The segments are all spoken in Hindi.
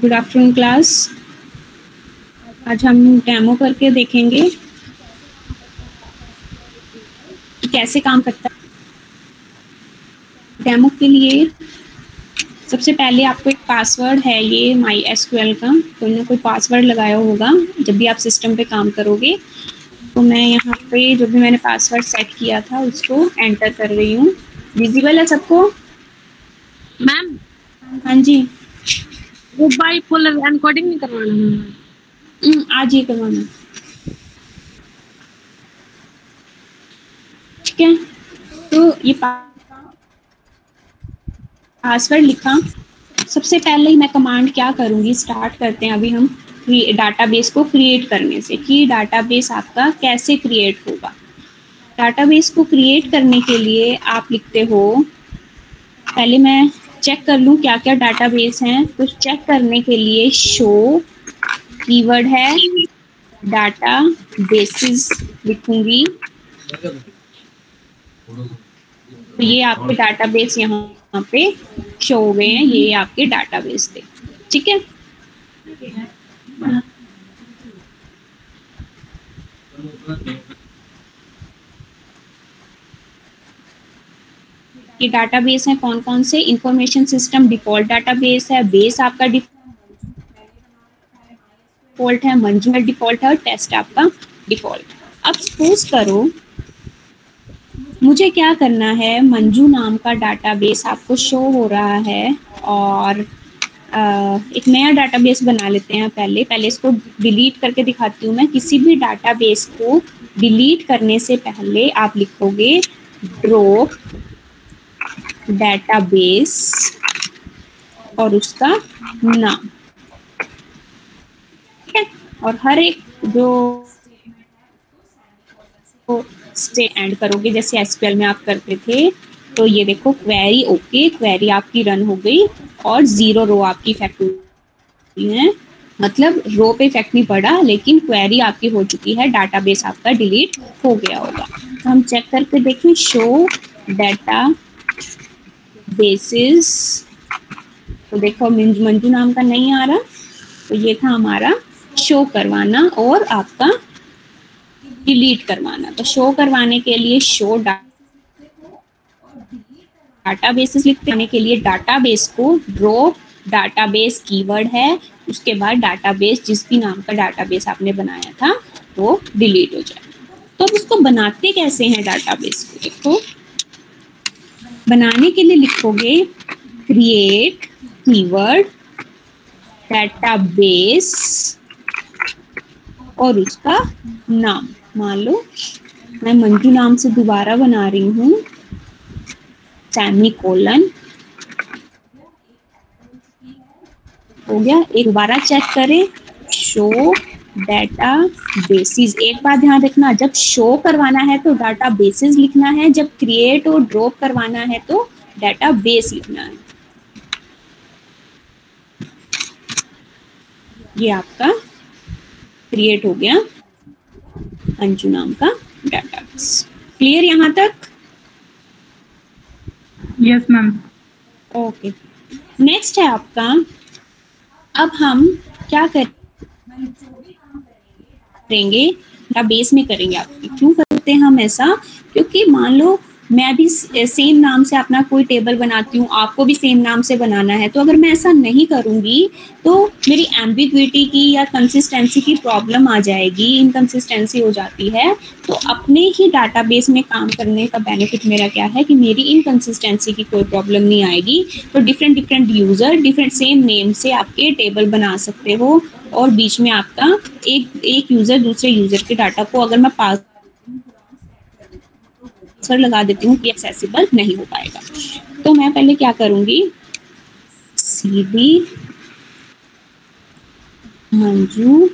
गुड आफ्टरनून क्लास आज हम डेमो करके देखेंगे कैसे काम करता है। डेमो के लिए सबसे पहले आपको एक पासवर्ड है ये माई एसक्यूएल का। कोई ना कोई पासवर्ड लगाया होगा जब भी आप सिस्टम पे काम करोगे। तो मैं यहाँ पे जो भी मैंने पासवर्ड सेट किया था उसको एंटर कर रही हूँ। विजिबल है सबको? मैम हाँ जी। वो बाई फुल एनकोडिंग नहीं करवाना मैम हम्म, आज ये करवाना। ठीक है? तो ये पासवर्ड लिखा। सबसे पहले ही मैं कमांड क्या करूँगी? स्टार्ट करते हैं अभी हम डाटाबेस को क्रिएट करने से कि डाटाबेस आपका कैसे क्रिएट होगा। डाटाबेस को क्रिएट करने के लिए आप लिखते हो पहले मैं चेक कर लूँ क्या क्या डाटाबेस हैं। तो चेक करने के लिए शो कीवर्ड है डाटा बेसिस लिखूँगी। तो ये आपके डाटाबेस यहाँ पे शो हो गए हैं, ये आपके डाटाबेस थे ठीक है? ये डाटाबेस हैं कौन कौन से इंफॉर्मेशन सिस्टम डिफ़ॉल्ट डाटाबेस है बेस आपका डिफ़ॉल्ट है मंजू है डिफ़ॉल्ट है और टेस्ट आपका डिफ़ॉल्ट अब सपोज़ करो, मुझे क्या करना है? मंजू नाम का डाटाबेस आपको शो हो रहा है और एक नया डाटाबेस बना लेते हैं पहले। पहले इसको डिलीट करके दिखाती हूँ मैं। किसी भी डाटाबेस को डिलीट करने से पहले आप लिखोगे ड्रॉप डेटाबेस और उसका नाम। ठीक है? और हर एक जो स्टे एंड करोगे, जैसे एसक्यूएल में आप करते थे तो ये देखो क्वेरी ओके क्वेरी आपकी रन हो गई और ज़ीरो रो आपकी इफ़ेक्ट है। मतलब रो पे इफ़ेक्ट नहीं पड़ा लेकिन क्वेरी आपकी हो चुकी है डाटाबेस आपका डिलीट हो गया होगा। तो हम चेक करके देखें शो डाटा बेसिस तो देखो, मंजू नाम का नहीं आ रहा तो ये था हमारा शो करवाना और आपका डिलीट करवाना। तो शो करवाने के लिए शो डाटा बेसिस लिखते आने के लिए डाटा बेस को ड्रॉप डाटाबेस कीवर्ड है, उसके बाद डाटाबेस जिस भी नाम का डाटाबेस आपने बनाया था, वो डिलीट हो जाए। तो अब उसको बनाते कैसे हैं डाटाबेस को? देखो बनाने के लिए लिखोगे क्रिएट कीवर्ड डाटाबेस और उसका नाम। मान लो, मैं मंजू नाम से दोबारा बना रही हूँ। सैमी कोलन हो गया, एक दोबारा चेक करें। शो डाटा बेसिस एक बात ध्यान रखना जब शो करवाना है तो डाटा बेसिस लिखना है जब क्रिएट और ड्रॉप करवाना है तो डाटा बेस लिखना है। ये आपका क्रिएट हो गया अंजू नाम का डाटाबेस क्लियर यहाँ तक? यस मैम ओके नेक्स्ट है आपका अब हम क्या करेंगे या बेस में करेंगे आप। क्यों करते हैं हम ऐसा? क्योंकि मान लो मैं भी सेम नाम से अपना कोई टेबल बनाती हूँ, आपको भी सेम नाम से बनाना है। तो अगर मैं ऐसा नहीं करूँगी तो मेरी एम्बिग्विटी की या कंसिस्टेंसी की प्रॉब्लम आ जाएगी इनकंसिस्टेंसी हो जाती है। तो अपने ही डाटाबेस में काम करने का बेनिफिट मेरा क्या है कि मेरी इनकंसिस्टेंसी की कोई प्रॉब्लम नहीं आएगी। तो different different user different same name से आपके टेबल बना सकते हो और बीच में आपका एक एक यूज़र दूसरे यूज़र के डाटा को अगर मैं पास पासवर्ड लगा देती हूँ कि एक्सेसिबल नहीं हो पाएगा। तो मैं पहले क्या करूँगी? हाँ मंजू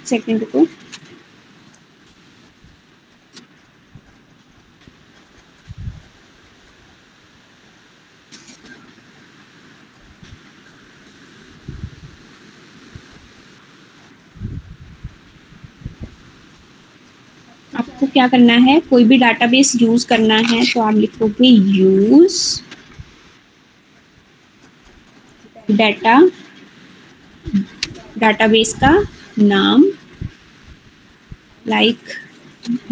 एक सेकेंड को आपको क्या करना है? कोई भी डाटाबेस यूज़ करना है तो आप लिखोगे यूज़ डाटा डाटाबेस का नाम लाइक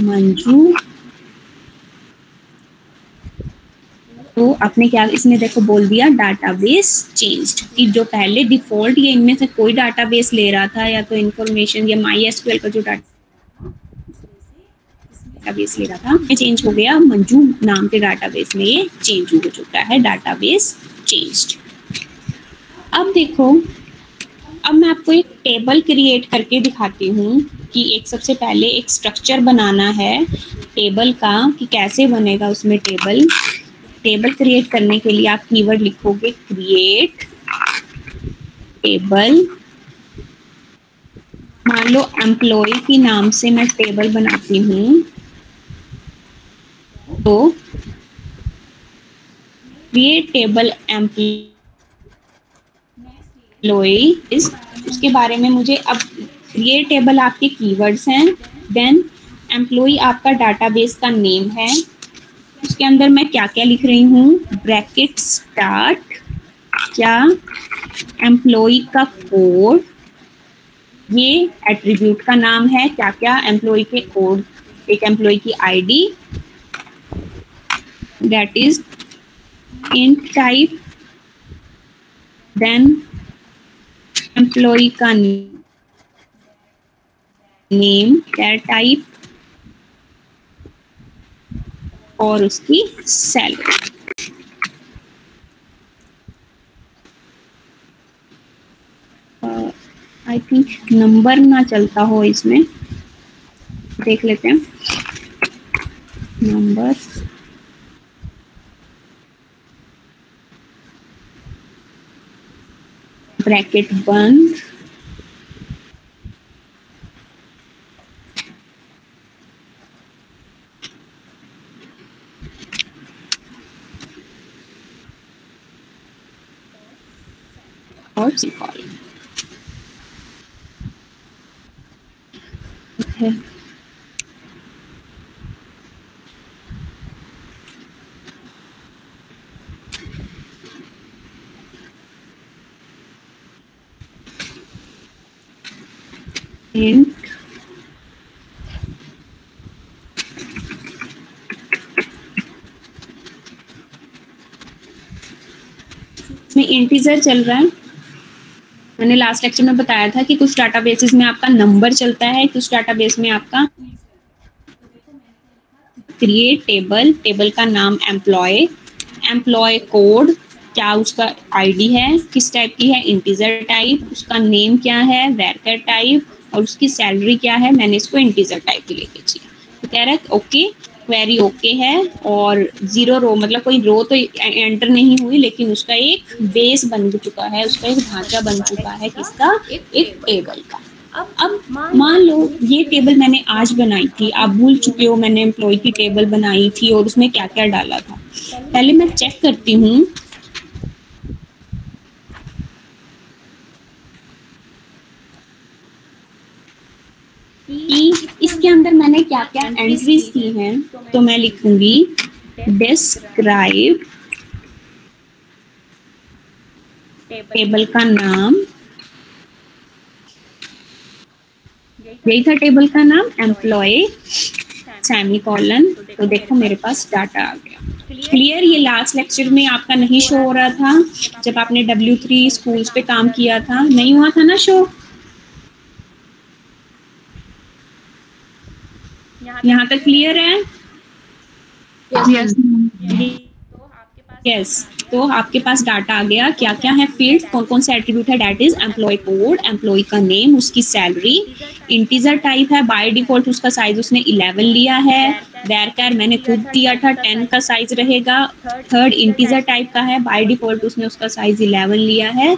मंजू। तो आपने क्या, इसने देखो बोल दिया डाटाबेस चेंज्ड कि जो पहले डिफ़ॉल्ट ये इनमें से कोई डाटाबेस ले रहा था या तो इन्फॉर्मेशन या माई एसक्यूएल का जो डाटा डाटाबेस ले रहा था, ये चेंज हो गया। मंजू नाम के डाटाबेस में ये चेंज हो चुका है। डाटाबेस चेंज्ड अब देखो, अब मैं आपको एक टेबल क्रिएट करके दिखाती हूँ। कि एक सबसे पहले एक स्ट्रक्चर बनाना है टेबल का कि कैसे बनेगा उसमें टेबल टेबल क्रिएट करने के लिए आप कीवर्ड लिखोगे क्रिएट टेबल मान लो एम्प्लॉय के नाम से मैं टेबल बनाती हूँ। तो क्रिएट टेबल एम्प्लॉय इस उसके बारे में मुझे अब ये टेबल आपके कीवर्ड्स हैं देन एम्प्लॉय आपका डाटाबेस का नेम है। उसके अंदर मैं क्या क्या लिख रही हूँ? ब्रैकेट स्टार्ट क्या? एम्प्लॉय का कोड ये एट्रीब्यूट का नाम है क्या क्या एम्प्लॉय के कोड एक एम्प्लॉय की ID that is int type then employ का नेम क्या टाइप और उसकी सैलरी आई थिंक नंबर ना चलता हो इसमें। देख लेते हैं। नंबर ब्रैकेट बंद और सिकॉल okay. इंटीजर चल रहा है। मैंने लास्ट लेक्चर में बताया था कि कुछ डाटाबेसेस में आपका नंबर चलता है, कुछ डाटाबेस में आपका क्रिएट टेबल टेबल का नाम एम्प्लॉय एम्प्लॉय कोड क्या उसका आईडी है, किस टाइप की है इंटीजर टाइप उसका नेम क्या है वेरकर टाइप और उसकी सैलरी क्या है, मैंने इसको इंटीजर टाइप की लेके चाहिए तो कह रहा है ओके क्वेरी ओके है और ज़ीरो रो मतलब कोई रो तो एंटर नहीं हुई, लेकिन उसका एक बेस बन चुका है, उसका एक ढांचा बन चुका है किसका? एक टेबल का। अब मान लो, ये टेबल मैंने आज बनाई थी, आप भूल चुके हो, मैंने एम्प्लॉय की टेबल बनाई थी और उसमें क्या क्या डाला था। पहले मैं चेक करती हूँ कि इसके अंदर मैंने क्या क्या एंट्रीज की हैं तो मैं लिखूँगी डिस्क्राइब टेबल का नाम, यही था टेबल का नाम एम्प्लॉय सेमी कॉलन तो देखो मेरे पास डाटा आ गया। क्लियर ये लास्ट लेक्चर में आपका नहीं शो हो रहा था, जब आपने डब्ल्यू थ्री स्कूल्स पे काम किया था, नहीं हुआ था ना शो यहाँ तक क्लियर है? यस यस तो आपके पास डाटा आ गया। क्या क्या है फ़ील्ड कौन कौन से एट्रीब्यूट है? That is employ code employ का नेम उसकी सैलरी इंटीजर टाइप है। बाय डिफ़ॉल्ट उसका साइज़ उसने 11 लिया है। वेरकर मैंने खुद दिया था 10 का साइज़ रहेगा। थर्ड इंटीजर टाइप का है। बाय डिफ़ॉल्ट उसने उसका साइज़ 11 लिया है।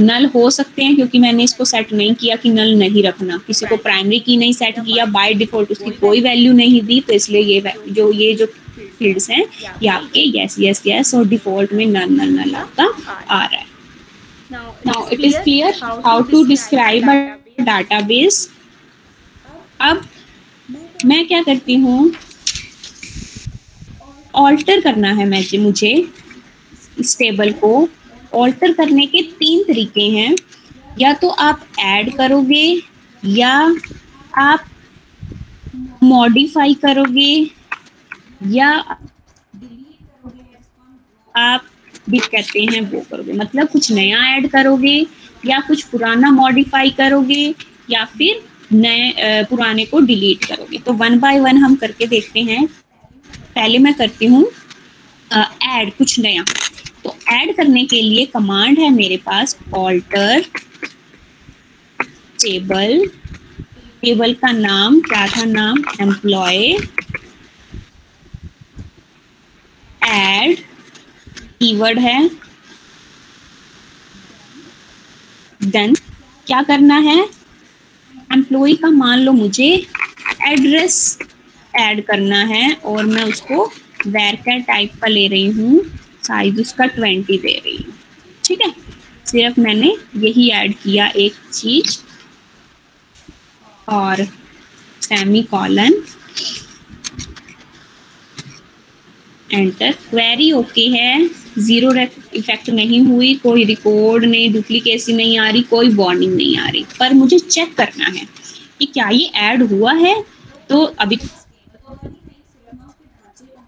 नल हो सकते हैं, क्योंकि मैंने इसको सेट नहीं किया कि नल नहीं रखना। किसी को प्राइमरी की नहीं सेट किया बाय डिफ़ॉल्ट उसकी कोई वैल्यू नहीं दी तो इसलिए ये जो ये जो फील्ड्स हैं, ये आपके यस यस यस और डिफ़ॉल्ट में नल नल नल आपका आ रहा है। Now it is clear how to describe a database अब मैं क्या करती हूँ? ऑल्टर करना है मैं मुझे इस टेबल को। ऑल्टर करने के तीन तरीके हैं। या तो आप ऐड करोगे, या आप मॉडिफाई करोगे, या आप भी कहते हैं वो करोगे। मतलब कुछ नया ऐड करोगे, या कुछ पुराना मॉडिफाई करोगे, या फिर नए पुराने को डिलीट करोगे। तो वन बाय वन हम करके देखते हैं। पहले मैं करती हूँ ऐड कुछ नया। ऐड करने के लिए कमांड है मेरे पास ऑल्टर टेबल टेबल का नाम, क्या था नाम? एम्प्लॉय एड कीवर्ड है. देन क्या करना है? एम्प्लॉय का मान लो मुझे एड्रेस ऐड करना है और मैं उसको वेर वेरकर टाइप का ले रही हूँ. साइज़ उसका ट्वेंटी दे रही हूँ। ठीक है? सिर्फ़ मैंने यही ऐड किया एक चीज़। और semicolon enter query okay है ज़ीरो इफ़ेक्ट नहीं हुई। कोई रिकॉर्ड नहीं डुप्लीकेसी नहीं आ रही, कोई वार्निंग नहीं आ रही। पर मुझे चेक करना है कि क्या ये ऐड हुआ है? तो अभी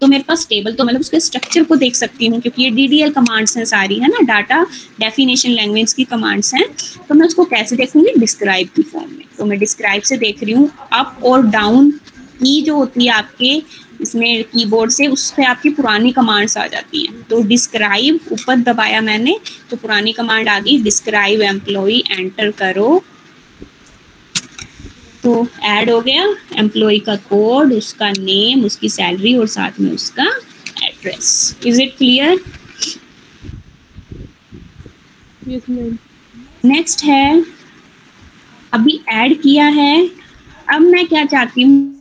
तो मेरे पास टेबल तो मतलब उसके स्ट्रक्चर को देख सकती हूँ, क्योंकि ये डीडीएल कमांड्स हैं सारी, है ना? डाटा डेफिनेशन लैंग्वेज की कमांड्स हैं। तो मैं उसको कैसे देखूँगी? डिस्क्राइब की फॉर्म में। तो मैं डिस्क्राइब से देख रही हूँ अप और डाउन की जो होती है आपके, इसमें कीबोर्ड से, उस पर आपकी पुरानी कमांड्स आ जाती हैं। तो डिस्क्राइब ऊपर दबाया मैंने तो पुरानी कमांड आ गई डिस्क्राइब एम्प्लॉय एंटर करो। तो ऐड हो गया एम्प्लॉय का कोड उसका नेम उसकी सैलरी और साथ में उसका address is it clear next है. अभी ऐड किया है. अब मैं क्या चाहती हूँ?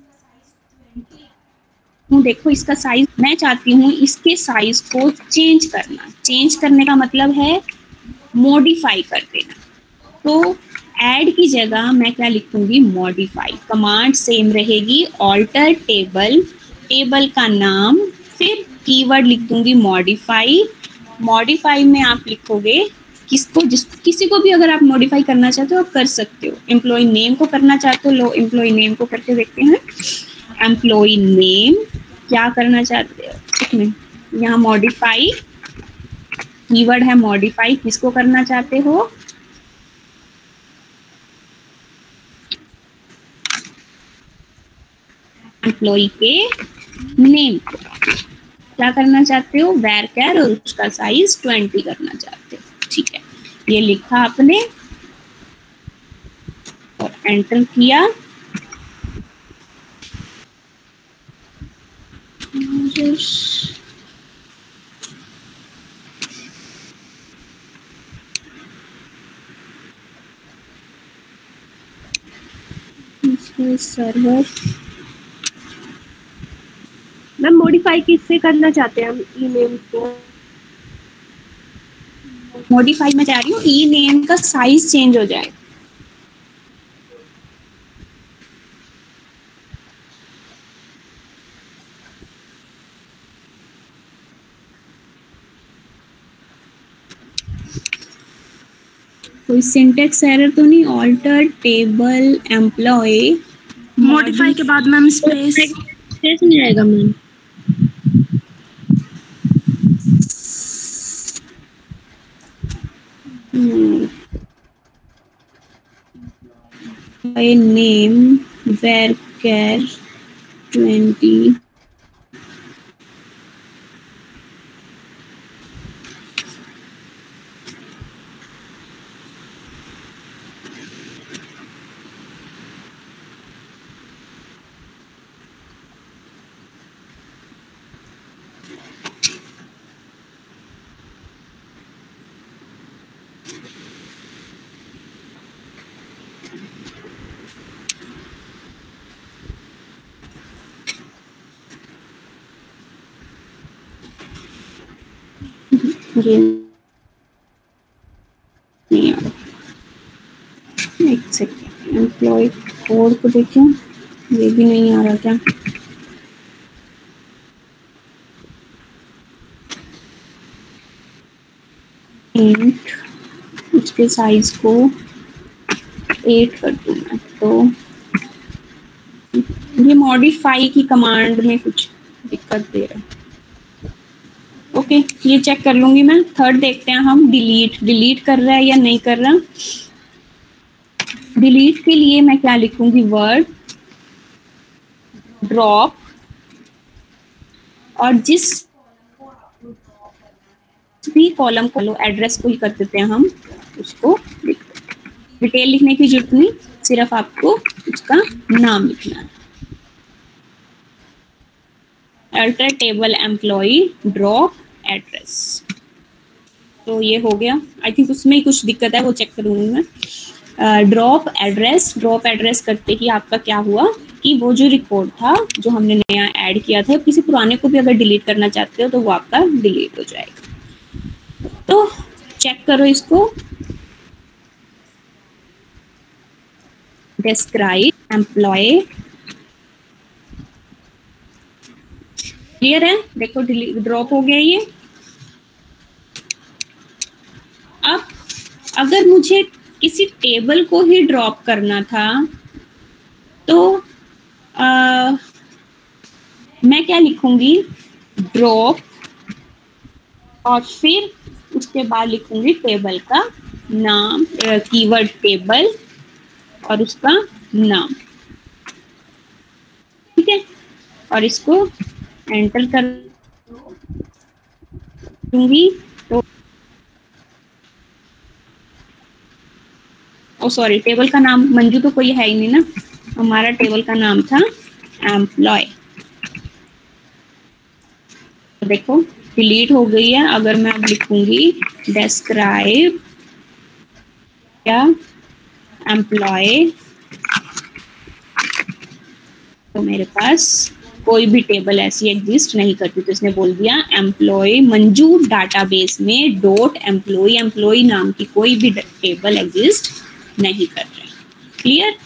हूँ देखो इसका साइज़ मैं चाहती हूँ इसके साइज़ को चेंज करना. चेंज करने का मतलब है मॉडिफाई कर देना. तो ऐड की जगह मैं क्या लिखूँगी? मॉडिफाई कमांड सेम रहेगी. ऑल्टर टेबल टेबल का नाम. फिर कीवर्ड लिख दूँगी मॉडिफाई मॉडिफाई में आप लिखोगे किसको, जिस, किसी को भी अगर आप मॉडिफाई करना चाहते हो, आप कर सकते हो। एम्प्लॉय नेम को करना चाहते हो लो एम्प्लॉय नेम को करके देखते हैं। एम्प्लॉय नेम क्या करना चाहते हो? एक यहाँ मॉडिफाई कीवर्ड है मॉडिफाई किसको करना चाहते हो? एम्प्लॉय के नेम क्या करना चाहते हो? वेर कैर और उसका साइज़ ट्वेंटी करना चाहते हो। ठीक है। ये लिखा आपने और एंटर किया। सर्वर मैम मॉडिफाई किससे करना चाहते हैं हम ई नेम को? मॉडिफाई में जा रही हूँ ई नेम का साइज़ चेंज हो जाए। कोई सिंटेक्स एरर तो नहीं? ऑल्टर टेबल एम्प्लॉय मॉडिफाई के बाद मैम स्पेस स्पेस नहीं आएगा मैम। by name Werker 20 एक सेकेंड एम्प्लॉय कोड को देखें ये भी नहीं आ रहा क्या? एट उसके साइज़ को एट कर दूँगा तो। ये मॉडिफाई की कमांड में कुछ दिक्कत दे रहा है। ओके ये चेक कर लूँगी मैं। थर्ड देखते हैं हम डिलीट डिलीट कर रहा है या नहीं कर रहा। डिलीट के लिए मैं क्या लिखूँगी? वर्ड ड्रॉप और जिस भी कॉलम को लो एड्रेस को ही कर देते हैं हम, उसको डिटेल लिखने की ज़रूरत नहीं, सिर्फ़ आपको उसका नाम लिखना है। Alter table employee drop address तो ये हो गया। आई थिंक उसमें ही कुछ दिक्कत है, वो चेक करूँगी मैं। ड्रॉप एड्रेस ड्रॉप एड्रेस करते ही आपका क्या हुआ कि वो जो रिकॉर्ड था, जो हमने नया ऐड किया था, किसी पुराने को भी अगर डिलीट करना चाहते हो तो वो आपका डिलीट हो जाएगा। तो चेक करो इसको। डिस्क्राइब एम्प्लॉय क्लियर है? देखो ड्रॉप हो गया ये। अब अगर मुझे किसी टेबल को ही ड्रॉप करना था तो आ, मैं क्या लिखूँगी? ड्रॉप और फिर उसके बाद लिखूँगी टेबल का नाम कीवर्ड टेबल और उसका नाम। ठीक है? और इसको एंटर कर दूँगी तो ओ सॉरी टेबल का नाम, मंजू तो कोई है ही नहीं ना? हमारा टेबल का नाम था एम्प्लॉय तो देखो डिलीट हो गई है, अगर मैं अब लिखूँगी डेस्क्राइब क्या एम्प्लॉय तो मेरे पास कोई भी टेबल ऐसी एग्जिस्ट नहीं करती तो इसने बोल दिया एम्प्लॉय मंजू डाटाबेस में डॉट एम्प्लॉय एम्प्लॉय नाम की कोई भी टेबल एग्जिस्ट नहीं कर रहे क्लियर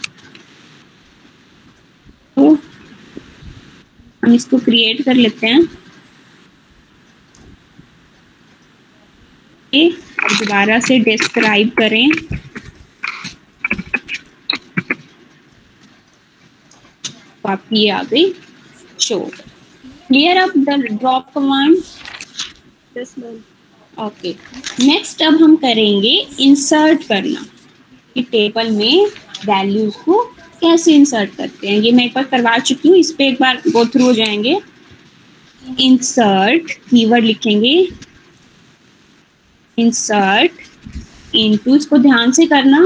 तो हम इसको क्रिएट कर लेते हैं। दोबारा से डिस्क्राइब करें। तो आपकी ये आ गई। Show clear up the drop ma'am. Okay next अब हम करेंगे इंसर्ट करना। कि टेबल में वैल्यूज़ को कैसे इंसर्ट करते हैं? ये मैं एक बार करवा चुकी हूँ, इस पर एक बार गो थ्रू हो जाएँगे। इंसर्ट कीवर्ड लिखेंगे। इंसर्ट इनटू इसको ध्यान से करना।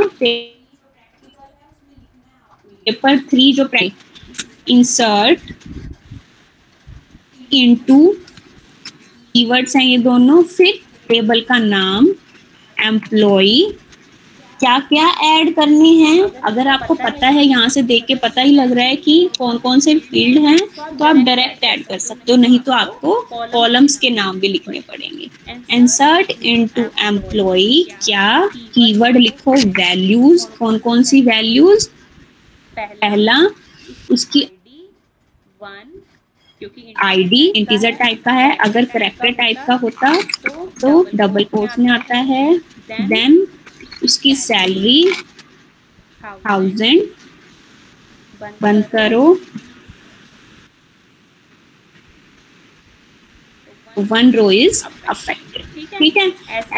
पेपर थ्री जो इंसर्ट इनटू कीवर्ड्स हैं ये दोनों। फिर टेबल का नाम एम्प्लॉय क्या क्या ऐड करनी है? अगर आपको पता है, यहाँ से देख के पता ही लग रहा है कि कौन कौन से फ़ील्ड हैं तो आप डायरेक्ट ऐड कर सकते हो, नहीं तो आपको कॉलम्स के नाम भी लिखने पड़ेंगे। इंसर्ट इनटू एम्प्लॉय क्या कीवर्ड लिखो? वैल्यूज़ कौन कौन सी वैल्यूज़ पहला, उसकी क्योंकि आईडी इंटीजर टाइप का है, अगर करेक्टर टाइप का होता तो डबल कोर्स में आता है देन उसकी सैलरी थाउज़ेंड बंद करो वन रो इज़ अफेक्टेड ठीक है?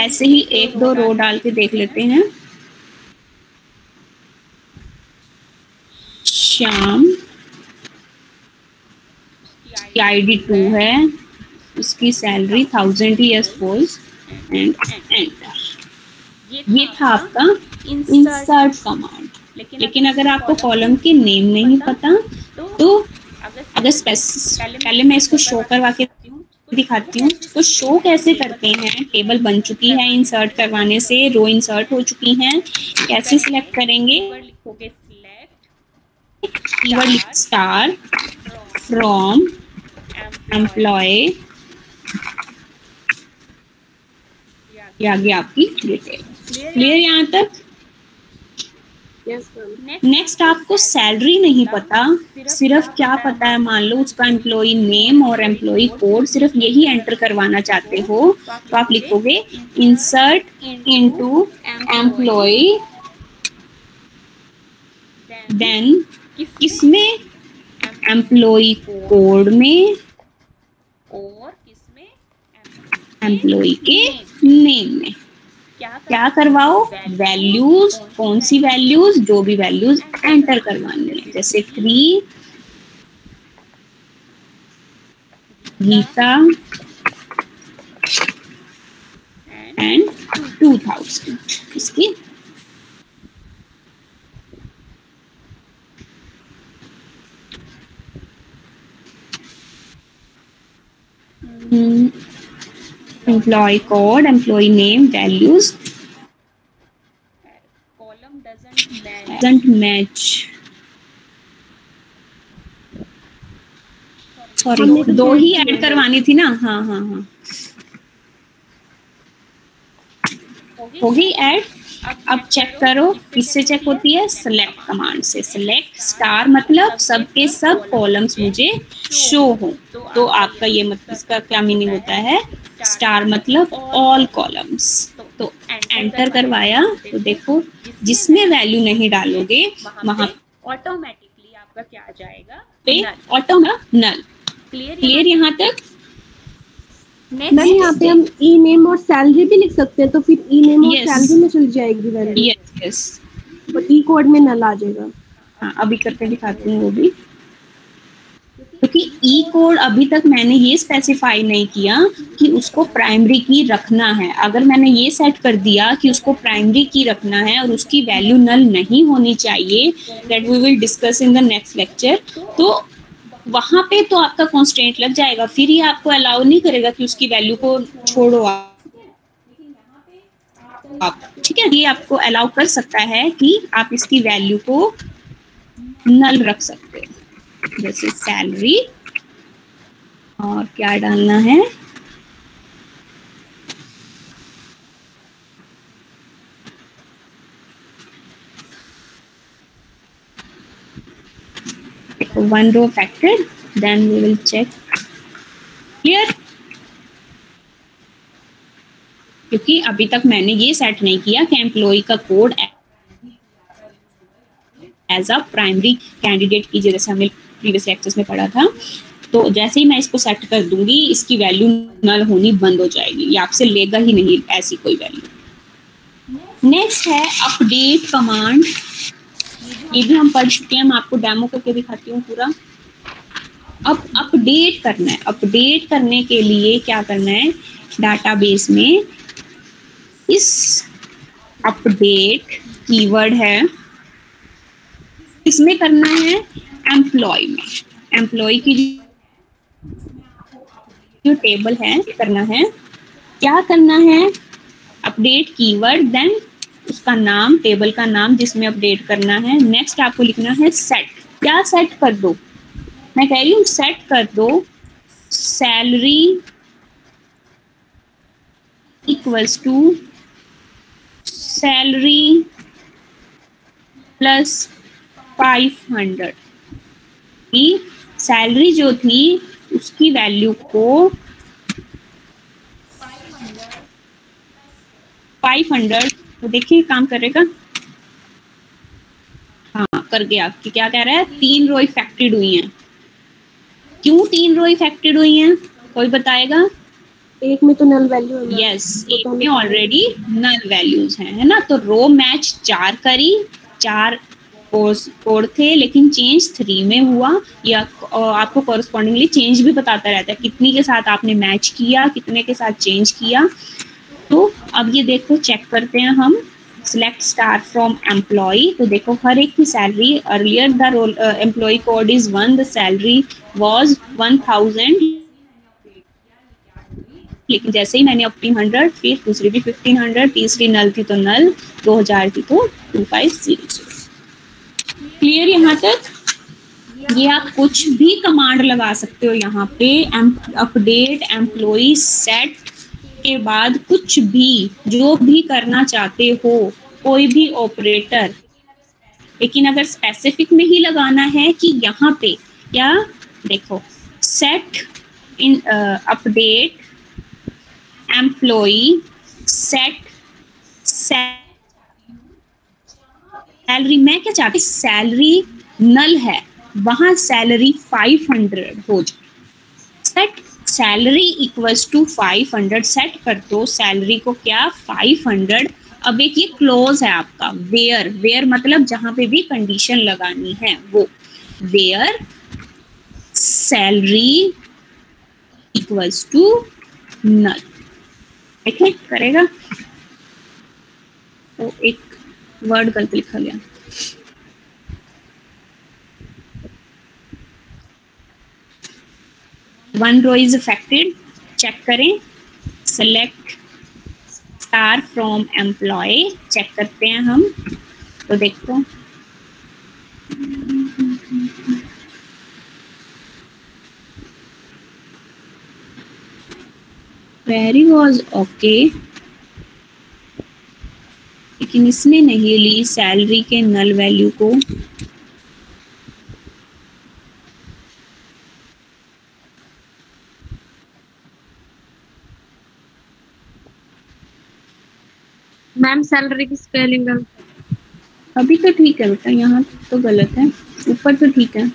ऐसे ही एक दो रो डाल के देख लेते हैं। श्याम की आईडी टू है। उसकी सैलरी थाउज़ेंड ही सपोज़ एंड एंटर ये था आपका इंसर्ट कमांड लेकिन अगर आपको कॉलम के नेम नहीं पता तो अगर पहले मैं इसको शो करवा के दिखाती हूँ तो शो कैसे करते हैं? टेबल बन चुकी है इंसर्ट करवाने से रो इंसर्ट हो चुकी हैं। कैसे सिलेक्ट करेंगे? कीवर्ड स्टार फ्रॉम एम्प्लॉय ये आ गया आपकी डिटेल क्लियर यहाँ तक? नेक्स्ट आपको सैलरी नहीं पता। सिर्फ़ क्या पता है? मान लो उसका एम्प्लॉय नेम और एम्प्लॉय कोड सिर्फ़ यही एंटर करवाना चाहते हो। तो आप लिखोगे इंसर्ट इनटू एम्प्लॉय देन किसमें? एम्प्लॉय कोड में। और किसमें? एम्प्लॉय के नेम में। क्या करवाओ? वैल्यूज़ कौन सी वैल्यूज़ जो भी वैल्यूज़ एंटर करवानी है। जैसे three Geeta and two thousand इसकी employee code, employee name, values. Column doesn't match. Doesn't match. Sorry दो ही ऐड करवानी थी ना? हाँ हाँ हाँ। होगी ऐड अब चेक करो किससे चेक होती है? सेलेक्ट कमांड से सेलेक्ट स्टार मतलब सबके सब कॉलम्स मुझे शो हो। तो आपका ये मतलब इसका क्या मीनिंग होता है? स्टार मतलब ऑल कॉलम्स तो एंटर करवाया तो देखो जिसमें वैल्यू नहीं डालोगे वहाँ ऑटोमेटिकली आपका क्या आ जाएगा? पे ऑटो नल क्लियर यहाँ? तक? मैम यहाँ पे हम ई नेम और सैलरी भी लिख सकते हैं तो फिर ई नेम और सैलरी में चली जाएगी value yes yes E code में नल आ जाएगा. हाँ अभी करके दिखाती हूँ वो भी. क्योंकि ई कोड अभी तक मैंने ये स्पेसिफाई नहीं किया कि उसको प्राइमरी की रखना है। अगर मैंने ये सेट कर दिया कि उसको प्राइमरी की रखना है और उसकी वैल्यू नल नहीं होनी चाहिए that we will discuss in the next lecture तो वहाँ पे तो आपका कॉन्स्टेंट लग जाएगा। फिर ये आपको अलाउ नहीं करेगा कि उसकी वैल्यू को छोड़ो आप। ठीक है? ये आपको अलाउ कर सकता है कि आप इसकी वैल्यू को नल रख सकते हैं। जैसे सैलरी और क्या डालना है? One row affected then we will check. Clear? क्योंकि अभी तक मैंने ये सेट नहीं किया, कि एम्प्लॉय का code as a primary candidate की जैसे हमने प्रीवियस लेक्चर्स में पढ़ा था। तो जैसे ही मैं इसको सेट कर दूँगी, इसकी वैल्यू नल होनी बंद हो जाएगी। ये आपसे लेगा ही नहीं, ऐसी कोई वैल्यू नेक्स्ट है अपडेट कमांड ये भी हम पढ़ चुके हैं, मैं आपको डेमो करके दिखाती हूँ पूरा। अब अपडेट करना है। अपडेट करने के लिए क्या करना है? डाटाबेस में इस अपडेट कीवर्ड है। इसमें करना है एम्प्लॉय में। एम्प्लॉय की जो टेबल है, करना है, क्या करना है? अपडेट कीवर्ड देन उसका नाम टेबल का नाम जिसमें अपडेट करना है। नेक्स्ट आपको लिखना है सेट क्या सेट कर दो? मैं कह रही हूँ सेट कर दो। Salary equals to salary plus five hundred salary जो थी उसकी वैल्यू को फाइव हंड्रेड तो देखिए काम करेगा हाँ कर गया। कि क्या कह रहा है? तीन रो इफेक्टेड हुई हैं। क्यों तीन रो इफेक्टेड हुई हैं? कोई बताएगा? एक में तो नल वैल्यू यस एक में ऑलरेडी नल वैल्यूज़ हैं है ना? तो रो मैच चार करी चार कोड थे, लेकिन चेंज थ्री में हुआ, या आपको कॉरेस्पॉन्डिंगली चेंज भी बताता रहता है, कितनी के साथ आपने मैच किया, कितने के साथ चेंज किया। तो अब ये देखो चेक करते हैं हम सिलेक्ट स्टार फ्रॉम एम्प्लॉय तो देखो हर एक की salary earlier the role employee code is one the salary was one thousand लेकिन जैसे ही मैंने फिफ्टीन हंड्रेड फिर दूसरी भी फिफ्टीन हंड्रेड तीसरी नल थी तो नल दो हज़ार थी तो टू फाइव ज़ीरो क्लियर यहाँ तक? ये आप कुछ भी कमांड लगा सकते हो यहाँ पे अपडेट एम्प्लॉय सेट के बाद कुछ भी, जो भी करना चाहते हो, कोई भी ऑपरेटर लेकिन अगर स्पेसिफिक में ही लगाना है कि यहाँ पे क्या देखो set in update employee set salary, मैं क्या चाहती सैलरी नल है, वहाँ सैलरी 500 हो जाए। Set salary equals to 500 set कर दो, सैलरी को क्या 500 अब एक ये क्लोज है आपका वेयर वेयर मतलब जहाँ पे भी कंडीशन लगानी है, वो। Where salary equals to null ठीक है, करेगा? तो एक वर्ड गलत लिखा गया। One row is affected check करें। Select star from employee check करते हैं हम। तो देखो query was okay. लेकिन इसने नहीं ली सैलरी के नल वैल्यू को। मैम सैलरी की? स्पेलिंग अभी तो ठीक है बेटा यहाँ तो गलत है। ऊपर तो ठीक है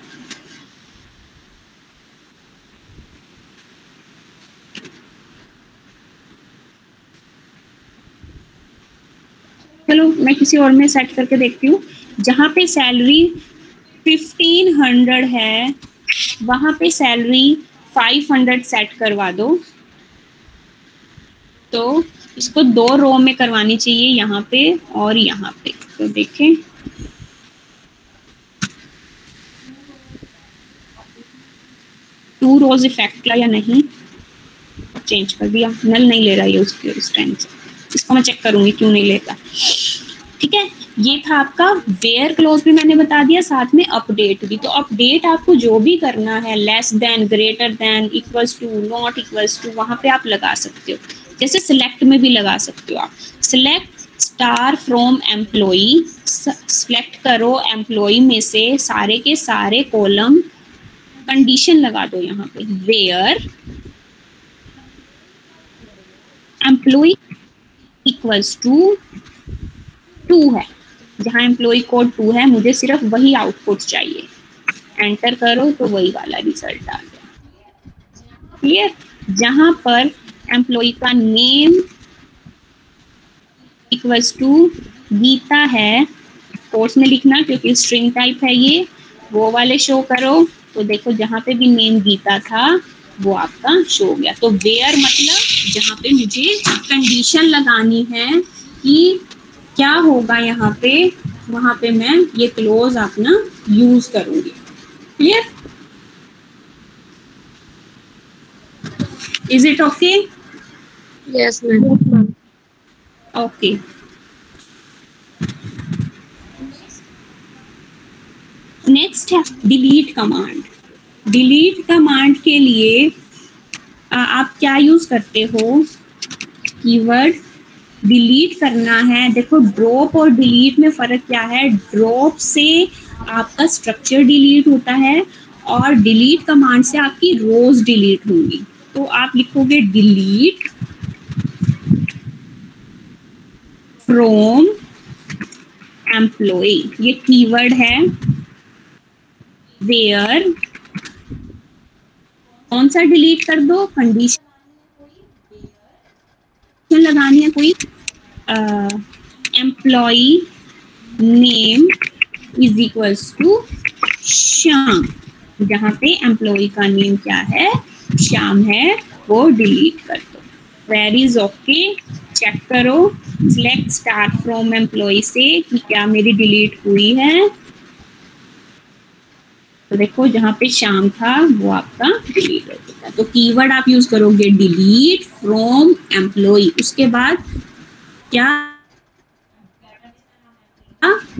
चलो मैं किसी और में सेट करके देखती हूँ। जहाँ पे सैलरी फिफ्टीन हंड्रेड है, वहाँ पे सैलरी फाइव हंड्रेड सेट करवा दो। तो इसको दो रो में करवानी चाहिए, यहाँ पे और यहाँ पे। तो देखें। टू रोज इफ़ेक्ट किया या नहीं? चेंज कर दिया। नल नहीं ले रहा है उसके उस टाइम से। इसको मैं चेक करूँगी, क्यों नहीं लेता। ठीक है? ये था आपका वेयर क्लोज भी मैंने बता दिया, साथ में अपडेट भी। तो अपडेट आपको जो भी करना है less than greater than equals to not equals to वहाँ पे आप लगा सकते हो। जैसे सिलेक्ट में भी लगा सकते हो आप। Select star from employee select करो एम्प्लॉय में से सारे के सारे कॉलम कंडीशन लगा दो यहाँ पे। Where employee equals to two है। जहाँ एम्प्लॉय कोड टू है, मुझे सिर्फ़ वही आउटपुट चाहिए। एंटर करो तो वही वाला रिज़ल्ट आ गया। क्लियर जहाँ पर एम्प्लॉय का नेम इक्वल्स टू गीता है कोर्स में लिखना, क्योंकि स्ट्रिंग टाइप है ये, वो वाले शो करो। तो देखो, जहाँ पे भी नेम गीता था, वो आपका शो हो गया। तो वेयर मतलब जहाँ पे मुझे कंडीशन लगानी है कि क्या होगा यहाँ पे? वहाँ पे मैं ये क्लोज अपना यूज़ करूँगी। Clear is it okay yes ma'am okay next है डिलीट कमांड डिलीट कमांड के लिए आ, आप क्या यूज़ करते हो? कीवर्ड डिलीट करना है। देखो ड्रॉप और डिलीट में फ़र्क क्या है? ड्रॉप से आपका स्ट्रक्चर डिलीट होता है और डिलीट कमांड से आपकी रोज डिलीट होंगी। तो आप लिखोगे डिलीट फ्रॉम एम्प्लॉय ये कीवर्ड है। वेयर कौन सा डिलीट कर दो? कंडीशन लगानी है कोई? Employee name is equals to Shyam जहाँ पे एम्प्लॉय का नेम क्या है? श्याम है, वो डिलीट कर दो। वेर इज़ ओके चेक करो। सिलेक्ट स्टार्ट फ्रॉम एम्प्लॉय से कि क्या मेरी डिलीट हुई है। तो देखो, जहाँ पे शाम था, वो आपका डिलीट हो चुका तो कीवर्ड आप यूज़ करोगे डिलीट फ्रॉम एम्प्लॉय उसके बाद क्या?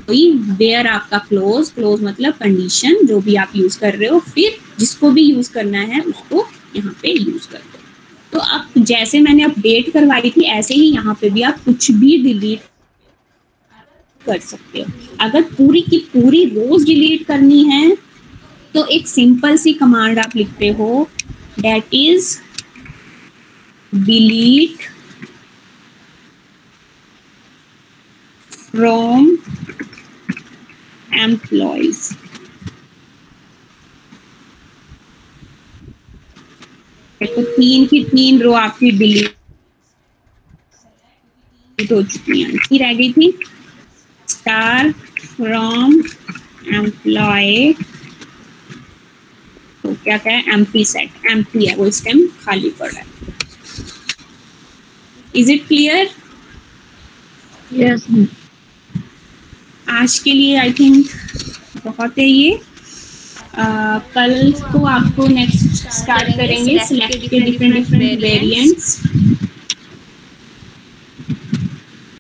कोई वेयर आपका क्लोज क्लोज मतलब कंडीशन जो भी आप यूज़ कर रहे हो, फिर जिसको भी यूज़ करना है, उसको यहाँ पे यूज़ कर दो। तो अब जैसे मैंने अपडेट करवाई थी, ऐसे ही यहाँ पे भी आप कुछ भी डिलीट कर सकते हो। अगर पूरी की पूरी रोज डिलीट करनी है तो एक सिंपल सी कमांड आप लिखते हो that is delete from employees तो तीन की तीन रो आपकी डिलीट हो चुकी हैं। की रह गई थी। स्टार फ्रॉम एम्प्लॉय तो क्या क्या है एम्पी सेट एम्पी है वो इस टाइम खाली पड़ रहा है। इज़ इट क्लियर यस आज के लिए आई थिंक बहुत है ये। आ, कल को आपको नेक्स्ट स्टार्ट करेंगे सिलेक्ट के डिफरेंट डिफरेंट वेरिएंट्स